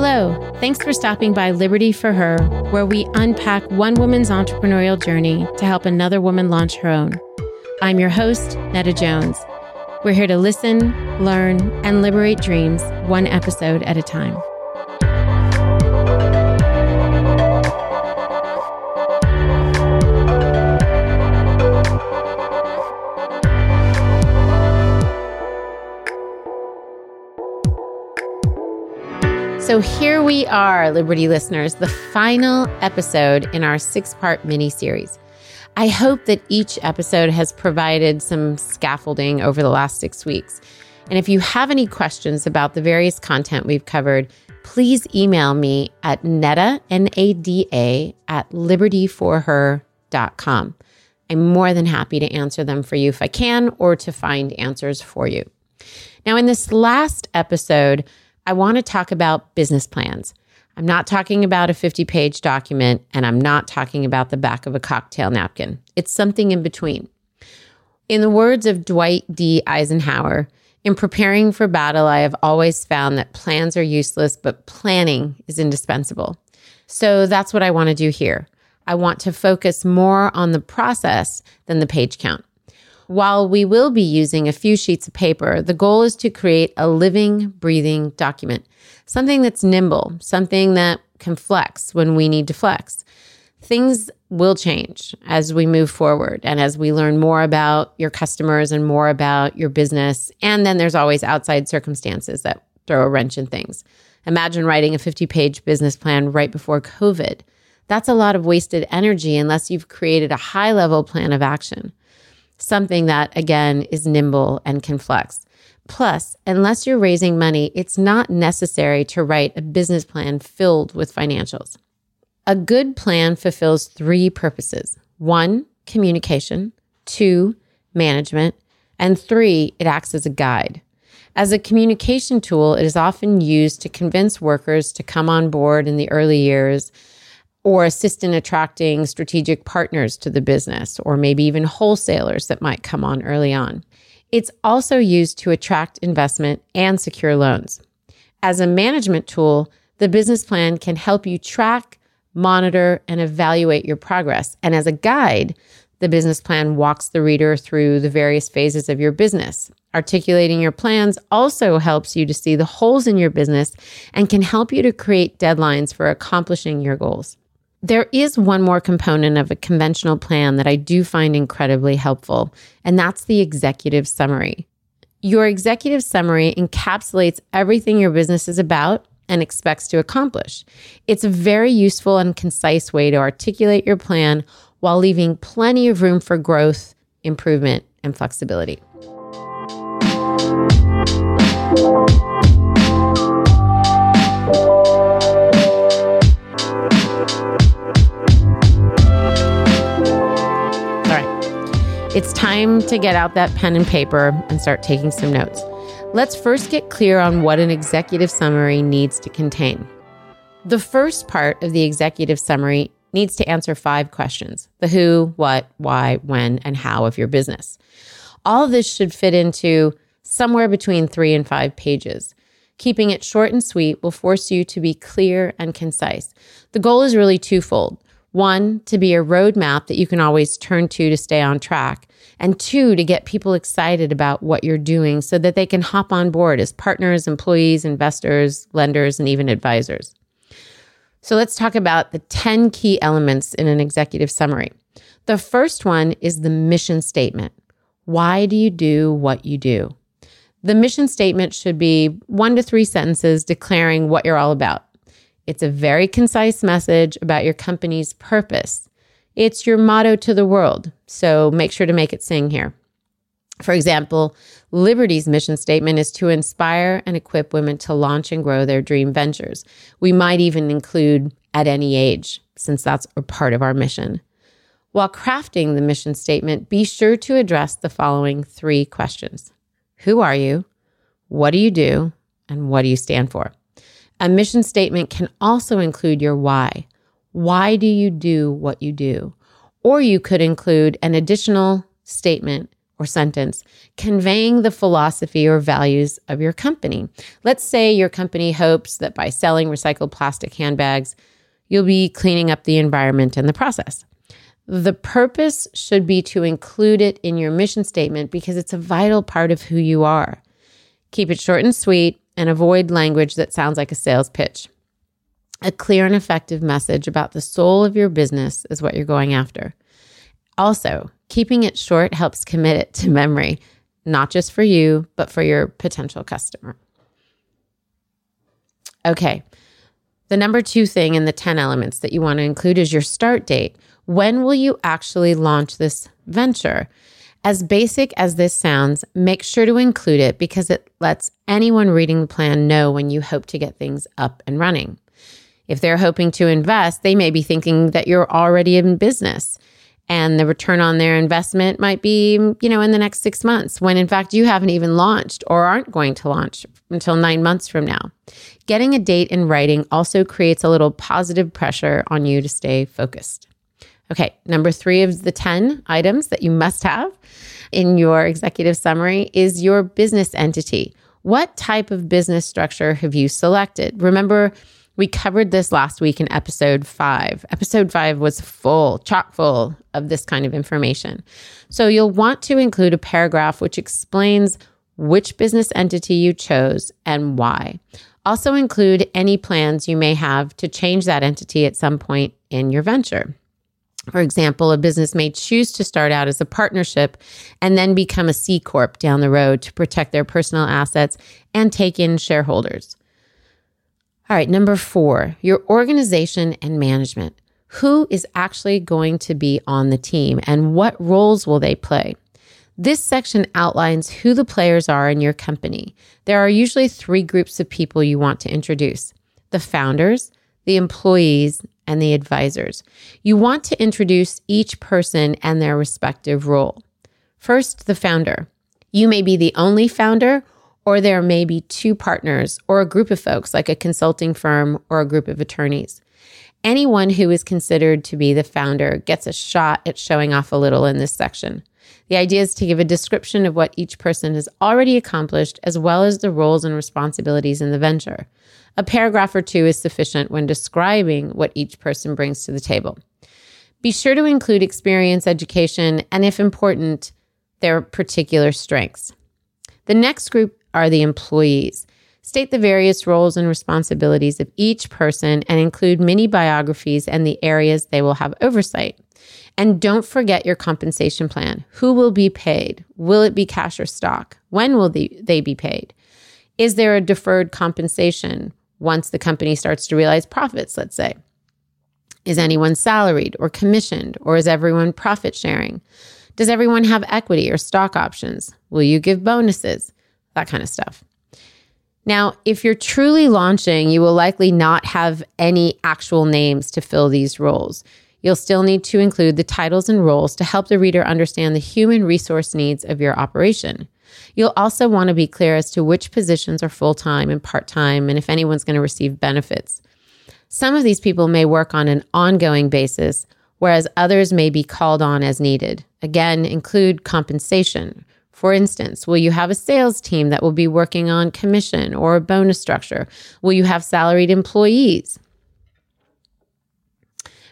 Hello, thanks for stopping by Liberty for Her, where we unpack one woman's entrepreneurial journey to help another woman launch her own. I'm your host, Nada Jones. We're here to listen, learn, and liberate dreams one episode at a time. So here we are, Liberty listeners, the final episode in our six part mini series. I hope that each episode has provided some scaffolding over the last six weeks. And if you have any questions about the various content we've covered, please email me at nada, N-A-D-A, at libertyforher.com. I'm more than happy to answer them for you if I can or to find answers for you. Now, in this last episode, I want to talk about business plans. I'm not talking about a 50 page document, and I'm not talking about the back of a cocktail napkin. It's something in between. In the words of Dwight D. Eisenhower, in preparing for battle, I have always found that plans are useless, but planning is indispensable. So that's what I want to do here. I want to focus more on the process than the page count. While we will be using a few sheets of paper, the goal is to create a living, breathing document, something that's nimble, something that can flex when we need to flex. Things will change as we move forward and as we learn more about your customers and more about your business. And then there's always outside circumstances that throw a wrench in things. Imagine writing a 50 page business plan right before COVID. That's a lot of wasted energy unless you've created a high level plan of action something that, again, is nimble and can flex. Plus, unless you're raising money, it's not necessary to write a business plan filled with financials. A good plan fulfills three purposes one, communication, two, management, and three, it acts as a guide. As a communication tool, it is often used to convince workers to come on board in the early years or assist in attracting strategic partners to the business, or maybe even wholesalers that might come on early on. It's also used to attract investment and secure loans. As a management tool, the business plan can help you track, monitor, and evaluate your progress. And as a guide, the business plan walks the reader through the various phases of your business. Articulating your plans also helps you to see the holes in your business and can help you to create deadlines for accomplishing your goals. There is one more component of a conventional plan that I do find incredibly helpful, and that's the executive summary. Your executive summary encapsulates everything your business is about and expects to accomplish. It's a very useful and concise way to articulate your plan while leaving plenty of room for growth, improvement, and flexibility. It's time to get out that pen and paper and start taking some notes. Let's first get clear on what an executive summary needs to contain. The first part of the executive summary needs to answer five questions the who, what, why, when, and how of your business. All of this should fit into somewhere between three and five pages. Keeping it short and sweet will force you to be clear and concise. The goal is really twofold. One, to be a roadmap that you can always turn to to stay on track. And two, to get people excited about what you're doing so that they can hop on board as partners, employees, investors, lenders, and even advisors. So let's talk about the 10 key elements in an executive summary. The first one is the mission statement. Why do you do what you do? The mission statement should be one to three sentences declaring what you're all about. It's a very concise message about your company's purpose. It's your motto to the world, so make sure to make it sing here. For example, Liberty's mission statement is to inspire and equip women to launch and grow their dream ventures. We might even include at any age, since that's a part of our mission. While crafting the mission statement, be sure to address the following three questions Who are you? What do you do? And what do you stand for? A mission statement can also include your why. Why do you do what you do? Or you could include an additional statement or sentence conveying the philosophy or values of your company. Let's say your company hopes that by selling recycled plastic handbags, you'll be cleaning up the environment in the process. The purpose should be to include it in your mission statement because it's a vital part of who you are. Keep it short and sweet and avoid language that sounds like a sales pitch. A clear and effective message about the soul of your business is what you're going after. Also, keeping it short helps commit it to memory, not just for you, but for your potential customer. Okay, the number two thing in the 10 elements that you want to include is your start date. When will you actually launch this venture? As basic as this sounds, make sure to include it because it lets anyone reading the plan know when you hope to get things up and running. If they're hoping to invest, they may be thinking that you're already in business and the return on their investment might be, you know, in the next 6 months when in fact you haven't even launched or aren't going to launch until 9 months from now. Getting a date in writing also creates a little positive pressure on you to stay focused. Okay, number three of the 10 items that you must have in your executive summary is your business entity. What type of business structure have you selected? Remember, we covered this last week in episode five. Episode five was full, chock full of this kind of information. So you'll want to include a paragraph which explains which business entity you chose and why. Also, include any plans you may have to change that entity at some point in your venture. For example, a business may choose to start out as a partnership and then become a C Corp down the road to protect their personal assets and take in shareholders. All right, number four, your organization and management. Who is actually going to be on the team and what roles will they play? This section outlines who the players are in your company. There are usually three groups of people you want to introduce the founders, the employees, and the advisors. You want to introduce each person and their respective role. First, the founder. You may be the only founder, or there may be two partners or a group of folks, like a consulting firm or a group of attorneys. Anyone who is considered to be the founder gets a shot at showing off a little in this section. The idea is to give a description of what each person has already accomplished, as well as the roles and responsibilities in the venture. A paragraph or two is sufficient when describing what each person brings to the table. Be sure to include experience, education, and if important, their particular strengths. The next group are the employees. State the various roles and responsibilities of each person and include mini biographies and the areas they will have oversight. And don't forget your compensation plan. Who will be paid? Will it be cash or stock? When will they, be paid? Is there a deferred compensation? once the company starts to realize profits, let's say. Is anyone salaried or commissioned, or is everyone profit sharing? Does everyone have equity or stock options? Will you give bonuses? That kind of stuff. Now, if you're truly launching, you will likely not have any actual names to fill these roles. You'll still need to include the titles and roles to help the reader understand the human resource needs of your operation. You'll also want to be clear as to which positions are full time and part time, and if anyone's going to receive benefits. Some of these people may work on an ongoing basis, whereas others may be called on as needed. Again, include compensation. For instance, will you have a sales team that will be working on commission or a bonus structure? Will you have salaried employees?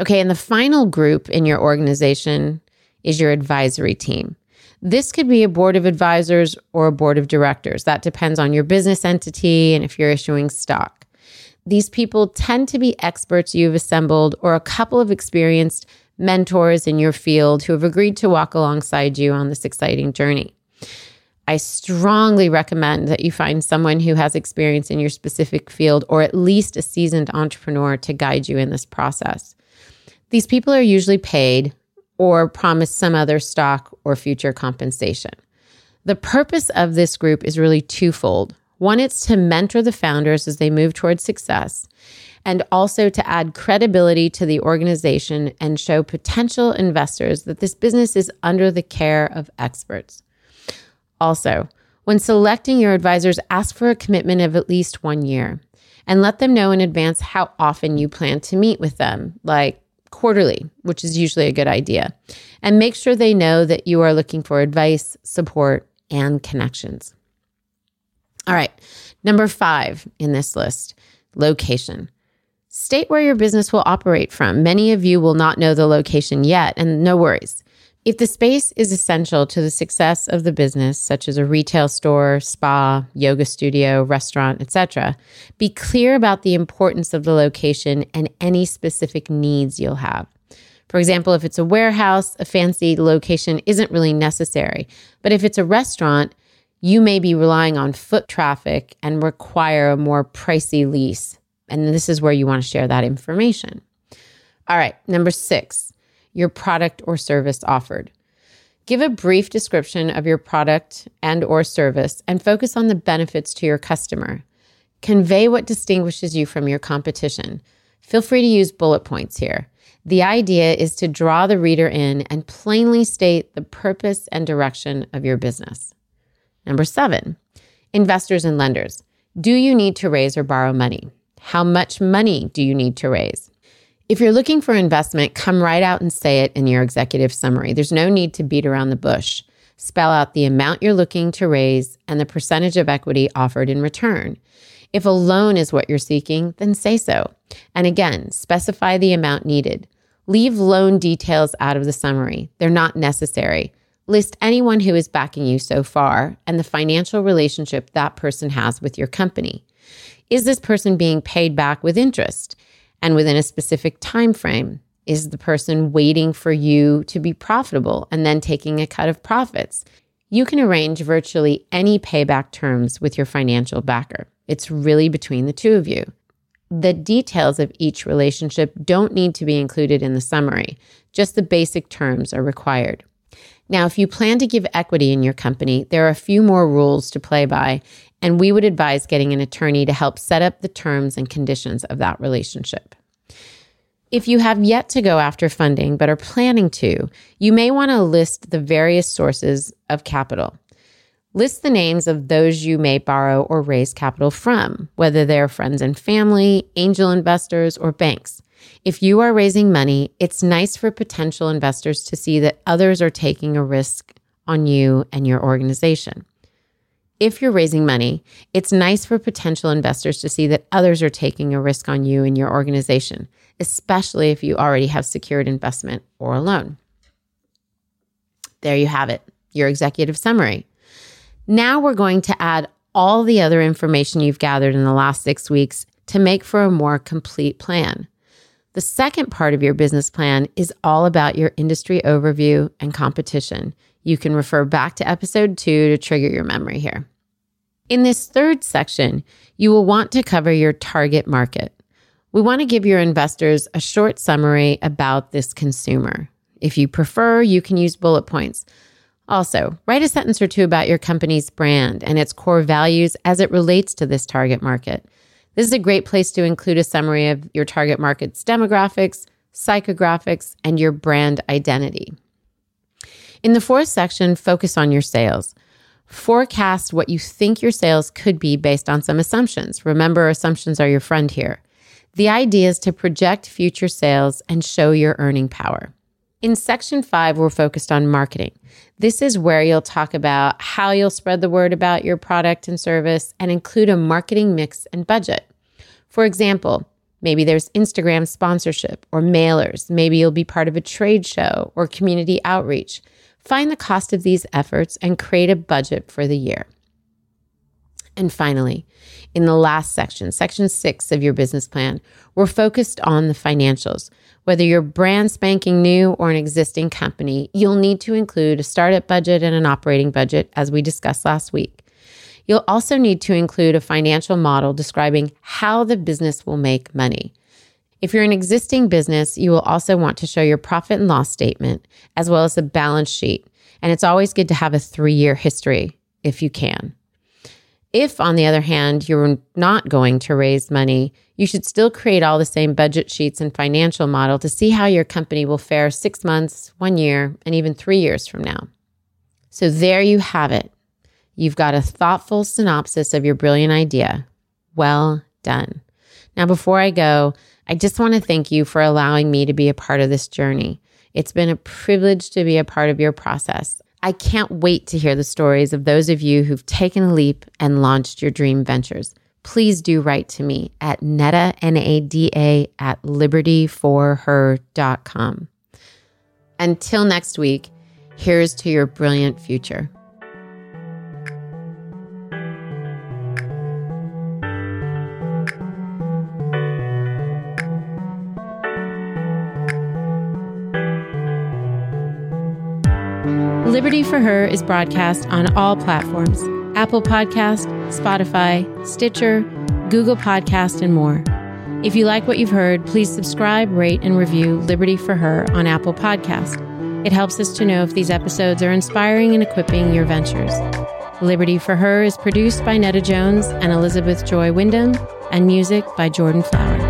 Okay, and the final group in your organization is your advisory team. This could be a board of advisors or a board of directors. That depends on your business entity and if you're issuing stock. These people tend to be experts you've assembled or a couple of experienced mentors in your field who have agreed to walk alongside you on this exciting journey. I strongly recommend that you find someone who has experience in your specific field or at least a seasoned entrepreneur to guide you in this process. These people are usually paid or promised some other stock or future compensation. The purpose of this group is really twofold. One, it's to mentor the founders as they move towards success, and also to add credibility to the organization and show potential investors that this business is under the care of experts. Also, when selecting your advisors, ask for a commitment of at least one year and let them know in advance how often you plan to meet with them, like quarterly, which is usually a good idea. And make sure they know that you are looking for advice, support, and connections. All right, number five in this list location. State where your business will operate from. Many of you will not know the location yet, and no worries. If the space is essential to the success of the business, such as a retail store, spa, yoga studio, restaurant, etc., be clear about the importance of the location and any specific needs you'll have. For example, if it's a warehouse, a fancy location isn't really necessary. But if it's a restaurant, you may be relying on foot traffic and require a more pricey lease. And this is where you want to share that information. All right, number six your product or service offered. Give a brief description of your product and or service and focus on the benefits to your customer. Convey what distinguishes you from your competition. Feel free to use bullet points here. The idea is to draw the reader in and plainly state the purpose and direction of your business. Number seven, investors and lenders. Do you need to raise or borrow money? How much money do you need to raise? If you're looking for investment, come right out and say it in your executive summary. There's no need to beat around the bush. Spell out the amount you're looking to raise and the percentage of equity offered in return. If a loan is what you're seeking, then say so. And again, specify the amount needed. Leave loan details out of the summary, they're not necessary. List anyone who is backing you so far and the financial relationship that person has with your company. Is this person being paid back with interest? And within a specific time frame? Is the person waiting for you to be profitable and then taking a cut of profits? You can arrange virtually any payback terms with your financial backer. It's really between the two of you. The details of each relationship don't need to be included in the summary, just the basic terms are required. Now, if you plan to give equity in your company, there are a few more rules to play by, and we would advise getting an attorney to help set up the terms and conditions of that relationship. If you have yet to go after funding but are planning to, you may want to list the various sources of capital. List the names of those you may borrow or raise capital from, whether they're friends and family, angel investors, or banks. If you are raising money, it's nice for potential investors to see that others are taking a risk on you and your organization if you're raising money, it's nice for potential investors to see that others are taking a risk on you and your organization, especially if you already have secured investment or a loan. There you have it, your executive summary. Now we're going to add all the other information you've gathered in the last six weeks to make for a more complete plan. The second part of your business plan is all about your industry overview and competition. You can refer back to episode two to trigger your memory here. In this third section, you will want to cover your target market. We want to give your investors a short summary about this consumer. If you prefer, you can use bullet points. Also, write a sentence or two about your company's brand and its core values as it relates to this target market. This is a great place to include a summary of your target market's demographics, psychographics, and your brand identity. In the fourth section, focus on your sales. Forecast what you think your sales could be based on some assumptions. Remember, assumptions are your friend here. The idea is to project future sales and show your earning power. In section five, we're focused on marketing. This is where you'll talk about how you'll spread the word about your product and service and include a marketing mix and budget. For example, maybe there's Instagram sponsorship or mailers. Maybe you'll be part of a trade show or community outreach. Find the cost of these efforts and create a budget for the year. And finally, in the last section, section six of your business plan, we're focused on the financials. Whether you're brand spanking new or an existing company, you'll need to include a startup budget and an operating budget, as we discussed last week. You'll also need to include a financial model describing how the business will make money. If you're an existing business, you will also want to show your profit and loss statement as well as a balance sheet. And it's always good to have a three year history if you can. If, on the other hand, you're not going to raise money, you should still create all the same budget sheets and financial model to see how your company will fare six months, one year, and even three years from now. So there you have it. You've got a thoughtful synopsis of your brilliant idea. Well done. Now, before I go, I just want to thank you for allowing me to be a part of this journey. It's been a privilege to be a part of your process. I can't wait to hear the stories of those of you who've taken a leap and launched your dream ventures. Please do write to me at nada, N-A-D-A, at libertyforher.com. Until next week, here's to your brilliant future. For Her is broadcast on all platforms Apple Podcast, Spotify, Stitcher, Google Podcast, and more. If you like what you've heard, please subscribe, rate, and review Liberty for Her on Apple Podcast. It helps us to know if these episodes are inspiring and equipping your ventures. Liberty for Her is produced by Nada Jones and Elizabeth Joy Wyndham, and music by Jordan Flower.